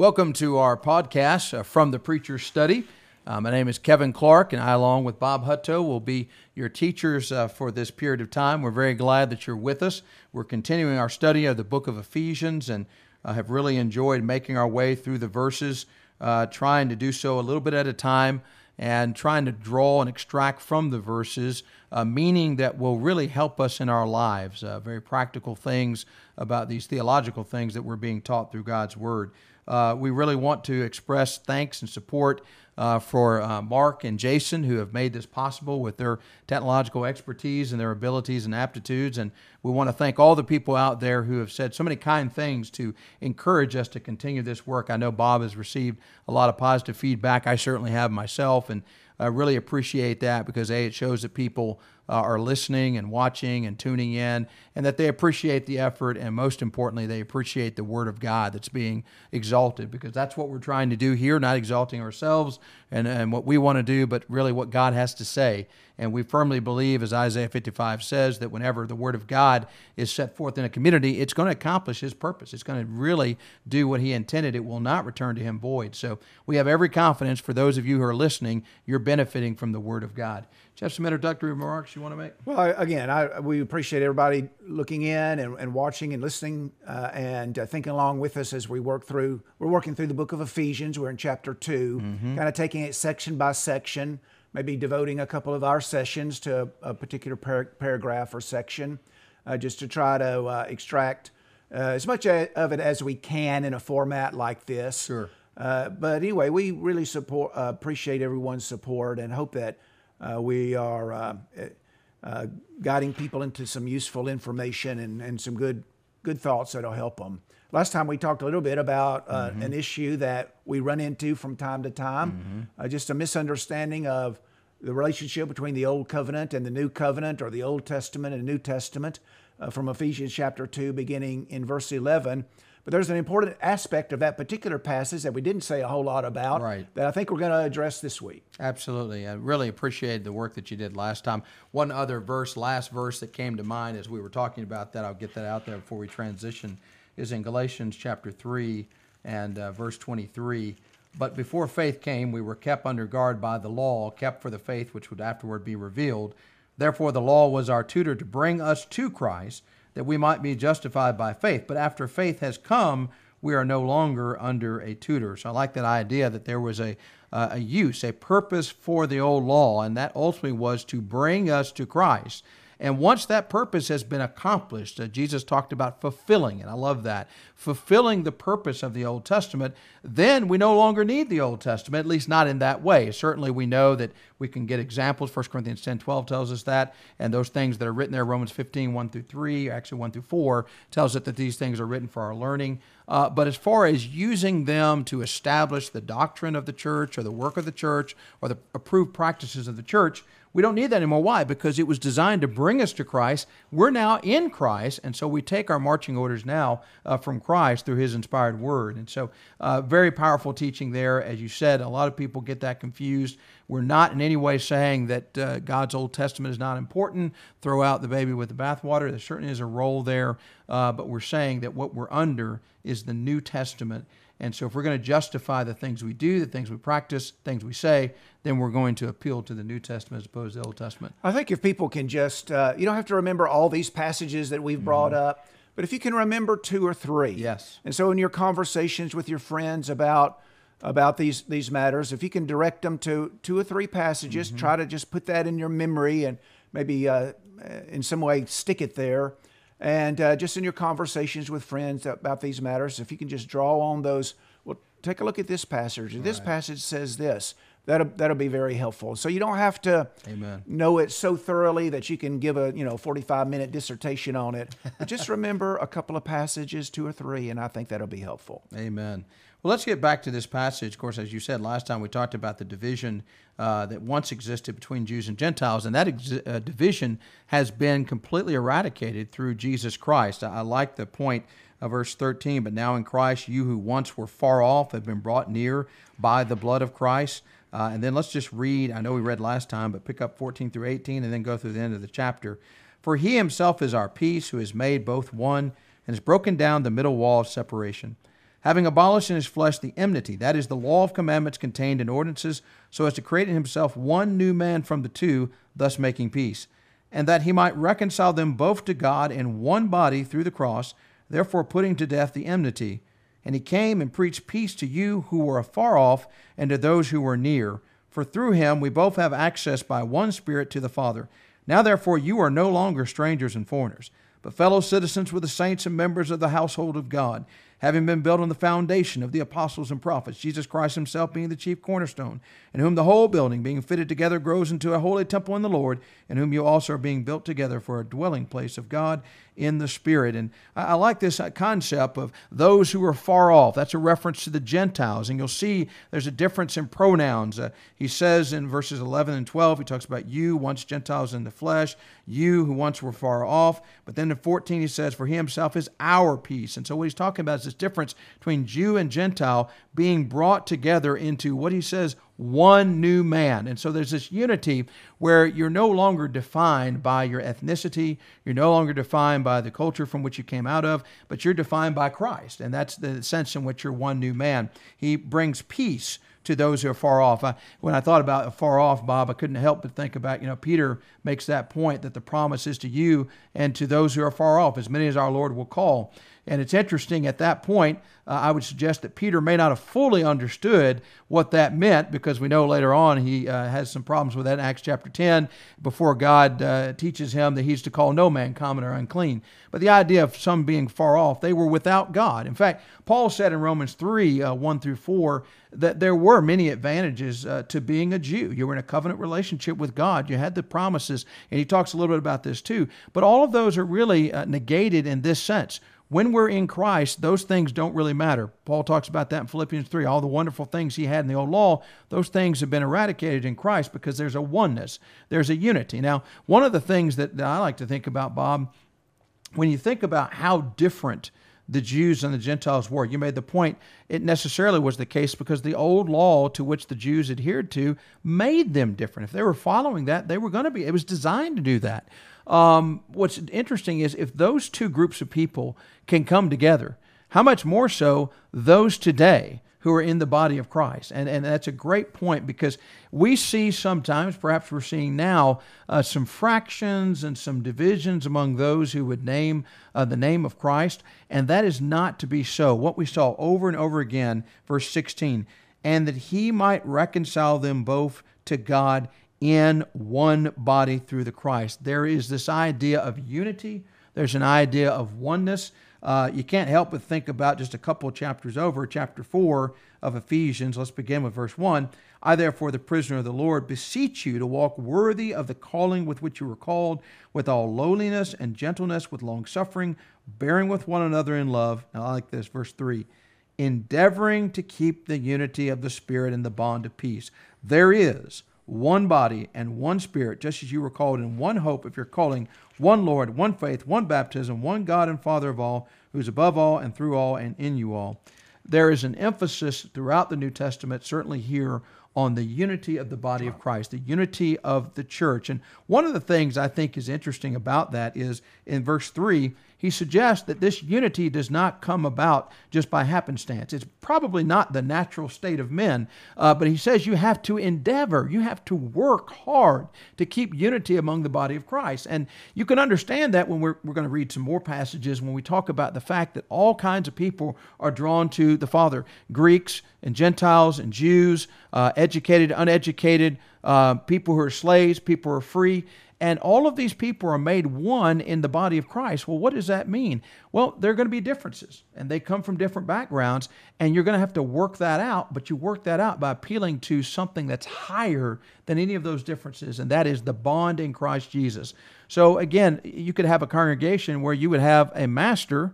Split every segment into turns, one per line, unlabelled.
Welcome to our podcast uh, from the Preacher's Study. Uh, my name is Kevin Clark, and I, along with Bob Hutto, will be your teachers uh, for this period of time. We're very glad that you're with us. We're continuing our study of the book of Ephesians and uh, have really enjoyed making our way through the verses, uh, trying to do so a little bit at a time and trying to draw and extract from the verses a meaning that will really help us in our lives, uh, very practical things about these theological things that we're being taught through God's Word. Uh, we really want to express thanks and support uh, for uh, Mark and Jason, who have made this possible with their technological expertise and their abilities and aptitudes. And we want to thank all the people out there who have said so many kind things to encourage us to continue this work. I know Bob has received a lot of positive feedback. I certainly have myself. And I really appreciate that because A, it shows that people uh, are listening and watching and tuning in, and that they appreciate the effort, and most importantly, they appreciate the Word of God that's being exalted because that's what we're trying to do here, not exalting ourselves and, and what we want to do, but really what God has to say. And we firmly believe, as Isaiah 55 says, that whenever the Word of God is set forth in a community, it's going to accomplish His purpose. It's going to really do what He intended. It will not return to Him void. So we have every confidence for those of you who are listening, you're benefiting from the Word of God. Do you have some introductory remarks you want to make?
Well, again, I, we appreciate everybody looking in and, and watching and listening uh, and uh, thinking along with us as we work through. We're working through the book of Ephesians. We're in chapter 2 mm-hmm. kind of taking it section by section maybe devoting a couple of our sessions to a, a particular par- paragraph or section uh, just to try to uh, extract uh, as much of it as we can in a format like this.
Sure.
Uh, but anyway, we really support, uh, appreciate everyone's support and hope that uh, we are guiding people into some useful information and, and some good good thoughts that'll help them. Last time we talked a little bit about uh, mm-hmm. an issue that we run into from time to time, mm-hmm. uh, just a misunderstanding of the relationship between the Old Covenant and the New Covenant, or the Old Testament and New Testament, uh, from Ephesians chapter 2, beginning in verse 11. But there's an important aspect of that particular passage that we didn't say a whole lot about
right.
that I think we're going to address this week.
Absolutely. I really appreciated the work that you did last time. One other verse, last verse that came to mind as we were talking about that, I'll get that out there before we transition is in Galatians chapter 3 and uh, verse 23. But before faith came, we were kept under guard by the law, kept for the faith which would afterward be revealed. Therefore, the law was our tutor to bring us to Christ, that we might be justified by faith. But after faith has come, we are no longer under a tutor. So I like that idea that there was a, uh, a use, a purpose for the old law, and that ultimately was to bring us to Christ. And once that purpose has been accomplished, uh, Jesus talked about fulfilling, and I love that, fulfilling the purpose of the Old Testament, then we no longer need the Old Testament, at least not in that way. Certainly we know that we can get examples. 1 Corinthians 10 12 tells us that, and those things that are written there, Romans 15 1 through 3, actually 1 through 4, tells us that these things are written for our learning. Uh, but as far as using them to establish the doctrine of the church or the work of the church or the approved practices of the church, we don't need that anymore. Why? Because it was designed to bring us to Christ. We're now in Christ, and so we take our marching orders now uh, from Christ through His inspired Word. And so, uh, very powerful teaching there. As you said, a lot of people get that confused. We're not in any way saying that uh, God's Old Testament is not important. Throw out the baby with the bathwater. There certainly is a role there, uh, but we're saying that what we're under is the New Testament and so, if we're going to justify the things we do, the things we practice, things we say, then we're going to appeal to the New Testament as opposed to the Old Testament.
I think if people can just, uh, you don't have to remember all these passages that we've brought mm-hmm. up, but if you can remember two or three.
Yes.
And so, in your conversations with your friends about about these these matters, if you can direct them to two or three passages, mm-hmm. try to just put that in your memory and maybe uh, in some way stick it there and uh, just in your conversations with friends about these matters, if you can just draw on those, well, take a look at this passage. Right. This passage says this. That'll, that'll be very helpful. So you don't have to
Amen.
know it so thoroughly that you can give a you know 45 minute dissertation on it. But just remember a couple of passages, two or three, and I think that'll be helpful.
Amen. Well, let's get back to this passage. Of course, as you said last time, we talked about the division uh, that once existed between Jews and Gentiles, and that ex- uh, division has been completely eradicated through Jesus Christ. I, I like the point of verse 13, but now in Christ, you who once were far off have been brought near by the blood of Christ. Uh, and then let's just read, I know we read last time, but pick up 14 through 18 and then go through the end of the chapter. For he himself is our peace, who has made both one and has broken down the middle wall of separation having abolished in his flesh the enmity, that is, the law of commandments contained in ordinances, so as to create in himself one new man from the two, thus making peace, and that he might reconcile them both to God in one body through the cross, therefore putting to death the enmity. And he came and preached peace to you who were afar off and to those who were near. For through him we both have access by one Spirit to the Father. Now therefore you are no longer strangers and foreigners, but fellow citizens with the saints and members of the household of God having been built on the foundation of the apostles and prophets, Jesus Christ himself being the chief cornerstone, in whom the whole building, being fitted together, grows into a holy temple in the Lord, in whom you also are being built together for a dwelling place of God in the Spirit. And I, like this uh, concept of those who are far off. That's a reference to the Gentiles. And you'll see there's a difference in pronouns. Uh, he says in verses 11 and 12, he talks about you, once Gentiles in the flesh, you who once were far off. But then in 14, he says, For he himself is our peace. And so what he's talking about is this difference between Jew and Gentile being brought together into what he says one new man. And so there's this unity where you're no longer defined by your ethnicity, you're no longer defined by the culture from which you came out of, but you're defined by Christ. And that's the sense in which you're one new man. He brings peace to those who are far off. When I thought about far off, Bob, I couldn't help but think about, you know, Peter makes that point that the promise is to you and to those who are far off, as many as our Lord will call. And it's interesting at that point, uh, I would suggest that Peter may not have fully understood what that meant because we know later on he uh, has some problems with that in Acts chapter 10 before God uh, teaches him that he's to call no man common or unclean. But the idea of some being far off, they were without God. In fact, Paul said in Romans 3 uh, 1 through 4 that there were many advantages uh, to being a Jew. You were in a covenant relationship with God, you had the promises, and he talks a little bit about this too. But all of those are really uh, negated in this sense when we're in Christ, those things don't really matter. Paul talks about that in Philippians 3. All the wonderful things he had in the old law, those things have been eradicated in Christ because there's a oneness, there's a unity. Now, one of the things that I like to think about, Bob, when you think about how different the Jews and the Gentiles were. You made the point it necessarily was the case because the old law to which the Jews adhered to made them different. If they were following that, they were going to be, it was designed to do that. Um, what's interesting is if those two groups of people can come together, how much more so those today who are in the body of Christ. And, and that's a great point because we see sometimes, perhaps we're seeing now, uh, some fractions and some divisions among those who would name uh, the name of Christ. And that is not to be so. What we saw over and over again, verse 16, and that he might reconcile them both to God in one body through the Christ. There is this idea of unity, there's an idea of oneness. Uh, you can't help but think about just a couple chapters over, chapter 4 of Ephesians. Let's begin with verse 1. I, therefore, the prisoner of the Lord, beseech you to walk worthy of the calling with which you were called, with all lowliness and gentleness, with long suffering, bearing with one another in love. Now, I like this, verse 3 endeavoring to keep the unity of the Spirit in the bond of peace. There is one body and one spirit, just as you were called in one hope of your calling, one Lord, one faith, one baptism, one God and Father of all, who is above all and through all and in you all. There is an emphasis throughout the New Testament, certainly here, on the unity of the body of Christ, the unity of the church. And one of the things I think is interesting about that is in verse 3, he suggests that this unity does not come about just by happenstance. It's probably not the natural state of men, uh, but he says you have to endeavor, you have to work hard to keep unity among the body of Christ. And you can understand that when we're, we're going to read some more passages when we talk about the fact that all kinds of people are drawn to the Father Greeks and Gentiles and Jews, uh, educated, uneducated, uh, people who are slaves, people who are free. And all of these people are made one in the body of Christ. Well, what does that mean? Well, there are going to be differences, and they come from different backgrounds, and you're going to have to work that out. But you work that out by appealing to something that's higher than any of those differences, and that is the bond in Christ Jesus. So, again, you could have a congregation where you would have a master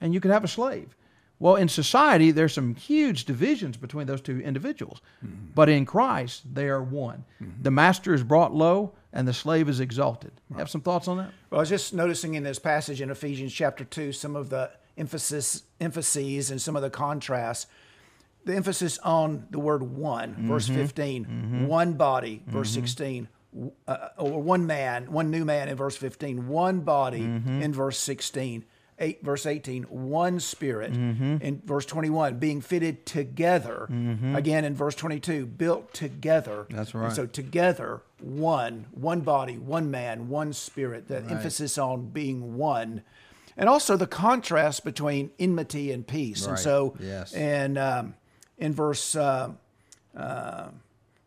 and you could have a slave. Well, in society, there's some huge divisions between those two individuals. Mm-hmm. But in Christ, they are one. Mm-hmm. The master is brought low and the slave is exalted. Right. Have some thoughts on that?
Well, I was just noticing in this passage in Ephesians chapter 2 some of the emphasis, emphases and some of the contrasts. The emphasis on the word one, mm-hmm. verse 15, mm-hmm. one body, verse mm-hmm. 16, uh, or one man, one new man in verse 15, one body mm-hmm. in verse 16 8 verse 18 one spirit
Mm-hmm.
in verse 21 being fitted together again in verse 22 built together
That's
And
right.
so together one one body one man one spirit the emphasis on being one and also the contrast between enmity and peace and so
Yes.
and um, in verse uh, uh,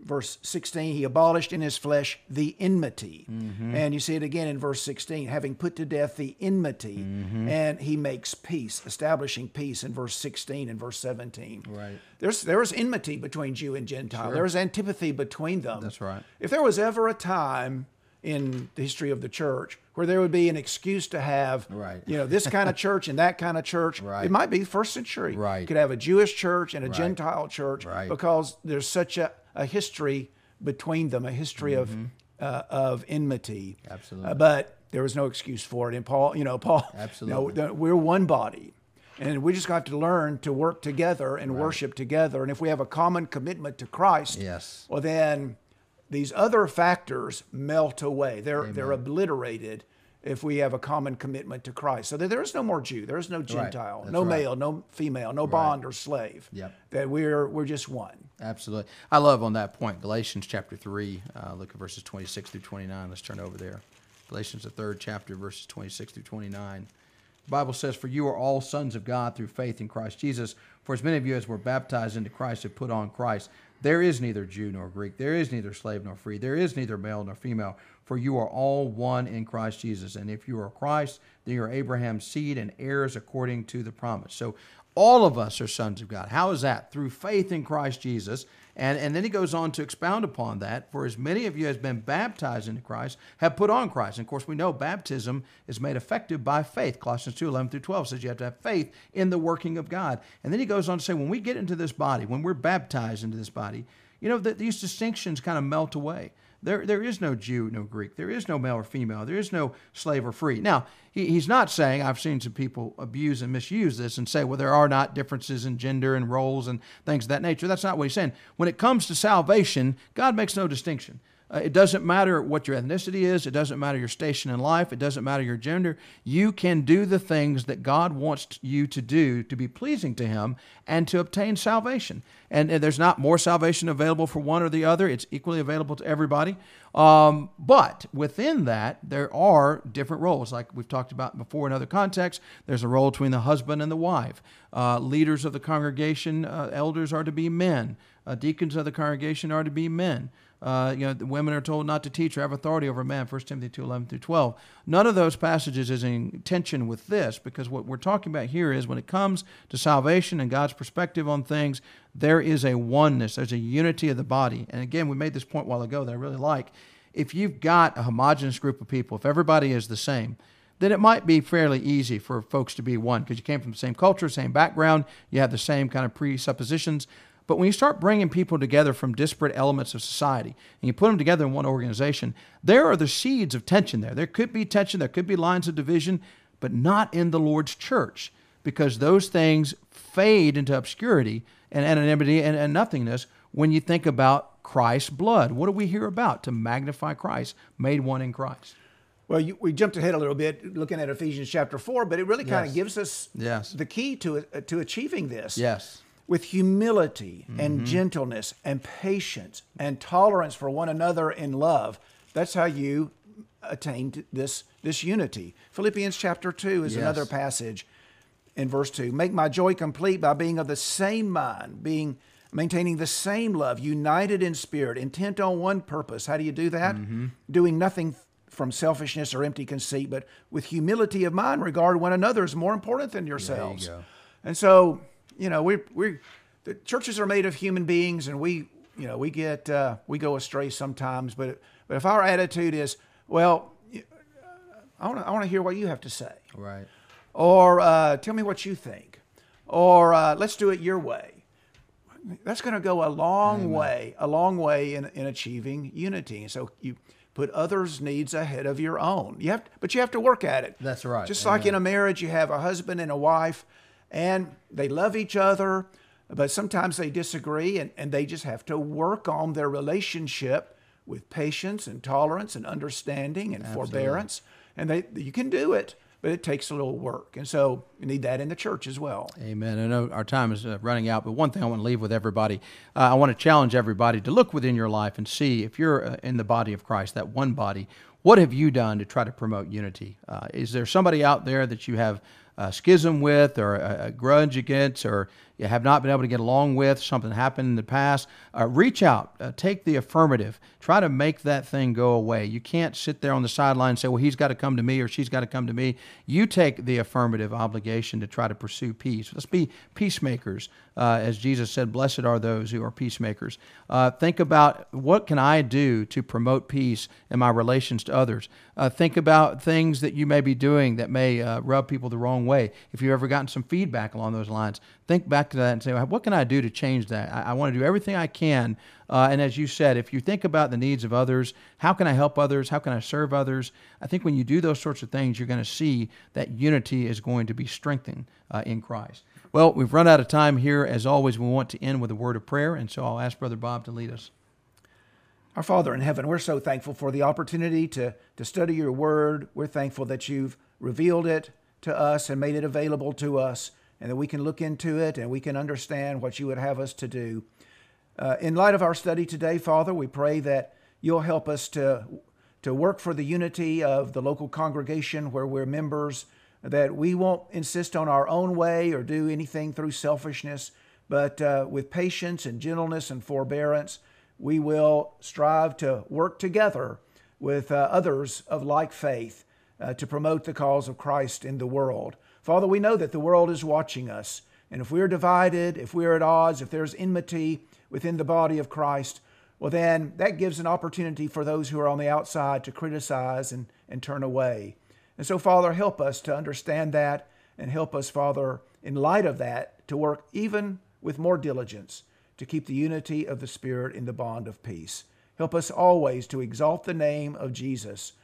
verse 16 he abolished in his flesh the enmity
Mm-hmm.
and you see it again in verse 16 having put to death the enmity
Mm-hmm.
and he makes peace establishing peace in verse 16 and verse 17
Right.
there's there was enmity between jew and gentile there was antipathy between them
That's right.
if there was ever a time in the history of the church where there would be an excuse to have
Right.
you know this kind of church and that kind of church
Right.
it might be first century
Right.
you could have a jewish church and a gentile church
Right.
because there's such a, a history between them a history of uh, of enmity
Mm-hmm. Absolutely.
Uh, but there was no excuse for it and paul you know paul
Absolutely.
no, we're one body and we just got to learn to work together and worship together and if we have a common commitment to christ
Yes.
well then these other factors melt away they're they're obliterated if we have a common commitment to christ so that there is no more jew there is no gentile
That's
no
right.
male no female no bond or slave
Yep.
that we're we're just one
Absolutely. I love on that point Galatians chapter 3, uh, look at verses 26 through 29. Let's turn over there. Galatians, the third chapter, verses 26 through 29. The Bible says, For you are all sons of God through faith in Christ Jesus. For as many of you as were baptized into Christ have put on Christ. There is neither Jew nor Greek. There is neither slave nor free. There is neither male nor female. For you are all one in Christ Jesus. And if you are Christ, then you are Abraham's seed and heirs according to the promise. So all of us are sons of God. How is that? Through faith in Christ Jesus. And, and then he goes on to expound upon that. For as many of you as been baptized into Christ have put on Christ. And of course, we know baptism is made effective by faith. Colossians 2 11 through 12 says you have to have faith in the working of God. And then he goes on to say, when we get into this body, when we're baptized into this body, you know, that these distinctions kind of melt away. There, there is no Jew, no Greek. There is no male or female. There is no slave or free. Now, he, he's not saying, I've seen some people abuse and misuse this and say, well, there are not differences in gender and roles and things of that nature. That's not what he's saying. When it comes to salvation, God makes no distinction. Uh, it doesn't matter what your ethnicity is. It doesn't matter your station in life. It doesn't matter your gender. You can do the things that God wants you to do to be pleasing to Him and to obtain salvation. And, and there's not more salvation available for one or the other. It's equally available to everybody. Um, but within that, there are different roles, like we've talked about before in other contexts. There's a role between the husband and the wife. Uh, leaders of the congregation, uh, elders are to be men. Uh, deacons of the congregation are to be men. Uh, you know, the women are told not to teach or have authority over man, 1 Timothy 2 11 through 12. None of those passages is in tension with this because what we're talking about here is when it comes to salvation and God's perspective on things, there is a oneness, there's a unity of the body. And again, we made this point a while ago that I really like. If you've got a homogenous group of people, if everybody is the same, then it might be fairly easy for folks to be one because you came from the same culture, same background, you have the same kind of presuppositions. But when you start bringing people together from disparate elements of society and you put them together in one organization, there are the seeds of tension there. There could be tension, there could be lines of division, but not in the Lord's church because those things fade into obscurity and anonymity and, and nothingness when you think about Christ's blood. What do we hear about? To magnify Christ, made one in Christ.
Well, you, we jumped ahead a little bit looking at Ephesians chapter 4, but it really kind
Yes.
of gives us
Yes.
the key to, uh, to achieving this.
Yes.
With humility
Mm-hmm.
and gentleness and patience and tolerance for one another in love. That's how you attained this, this unity. Philippians chapter 2 is
Yes.
another passage in verse 2. Make my joy complete by being of the same mind, being maintaining the same love, united in spirit, intent on one purpose. How do you do that?
Mm-hmm.
Doing nothing from selfishness or empty conceit, but with humility of mind, regard one another as more important than yourselves.
go.
And so, you know, we we the churches are made of human beings, and we you know we get uh, we go astray sometimes. But but if our attitude is, well, I want to I want to hear what you have to say
Right.
or uh, tell me what you think, or uh, let's do it your way. That's going to go a long way, a long way in, in achieving unity. And so you put others' needs ahead of your own. You have, but you have to work at it.
That's right.
Just like in a marriage, you have a husband and a wife, and they love each other, but sometimes they disagree, and, and they just have to work on their relationship with patience and tolerance and understanding and forbearance. And they, you can do it, but it takes a little work. And so we need that in the church as well.
Amen. I know our time is uh, running out, but one thing I want to leave with everybody, uh, I want to challenge everybody to look within your life and see if you're uh, in the body of Christ, that one body, what have you done to try to promote unity? Uh, is there somebody out there that you have a schism with or a, a, grudge against or you have not been able to get along with, something happened in the past, uh, reach out, uh, take the affirmative, try to make that thing go away. You can't sit there on the sideline and say, well, he's got to come to me or she's got to come to me. You take the affirmative obligation to try to pursue peace. Let's be peacemakers. Uh, as Jesus said, blessed are those who are peacemakers. Uh, think about what can I do to promote peace in my relations to others. Uh, think about things that you may be doing that may uh, rub people the wrong way. If you've ever gotten some feedback along those lines, think back to that and say, well, what can I do to change that? I, I want to do everything I can. Uh, and as you said, if you think about the needs of others, how can I help others? How can I serve others? I think when you do those sorts of things, you're going to see that unity is going to be strengthened uh, in Christ. Well, we've run out of time here. As always, we want to end with a word of prayer. And so I'll ask Brother Bob to lead us.
Our Father in heaven, we're so thankful for the opportunity to, to study your word. We're thankful that you've revealed it to us and made it available to us and that we can look into it and we can understand what you would have us to do. Uh, in light of our study today, Father, we pray that you'll help us to, to work for the unity of the local congregation where we're members, that we won't insist on our own way or do anything through selfishness, but uh, with patience and gentleness and forbearance, we will strive to work together with uh, others of like faith uh, to promote the cause of Christ in the world. Father, we know that the world is watching us. And if we're divided, if we're at odds, if there's enmity within the body of Christ, well, then that gives an opportunity for those who are on the outside to criticize and, and turn away. And so, Father, help us to understand that and help us, Father, in light of that, to work even with more diligence to keep the unity of the Spirit in the bond of peace. Help us always to exalt the name of Jesus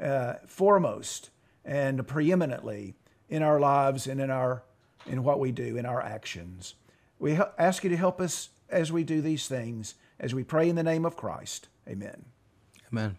uh, foremost and preeminently in our lives and in our in what we do in our actions. We ask you to help us as we do these things, as we pray in the name of Christ. Amen.
Amen.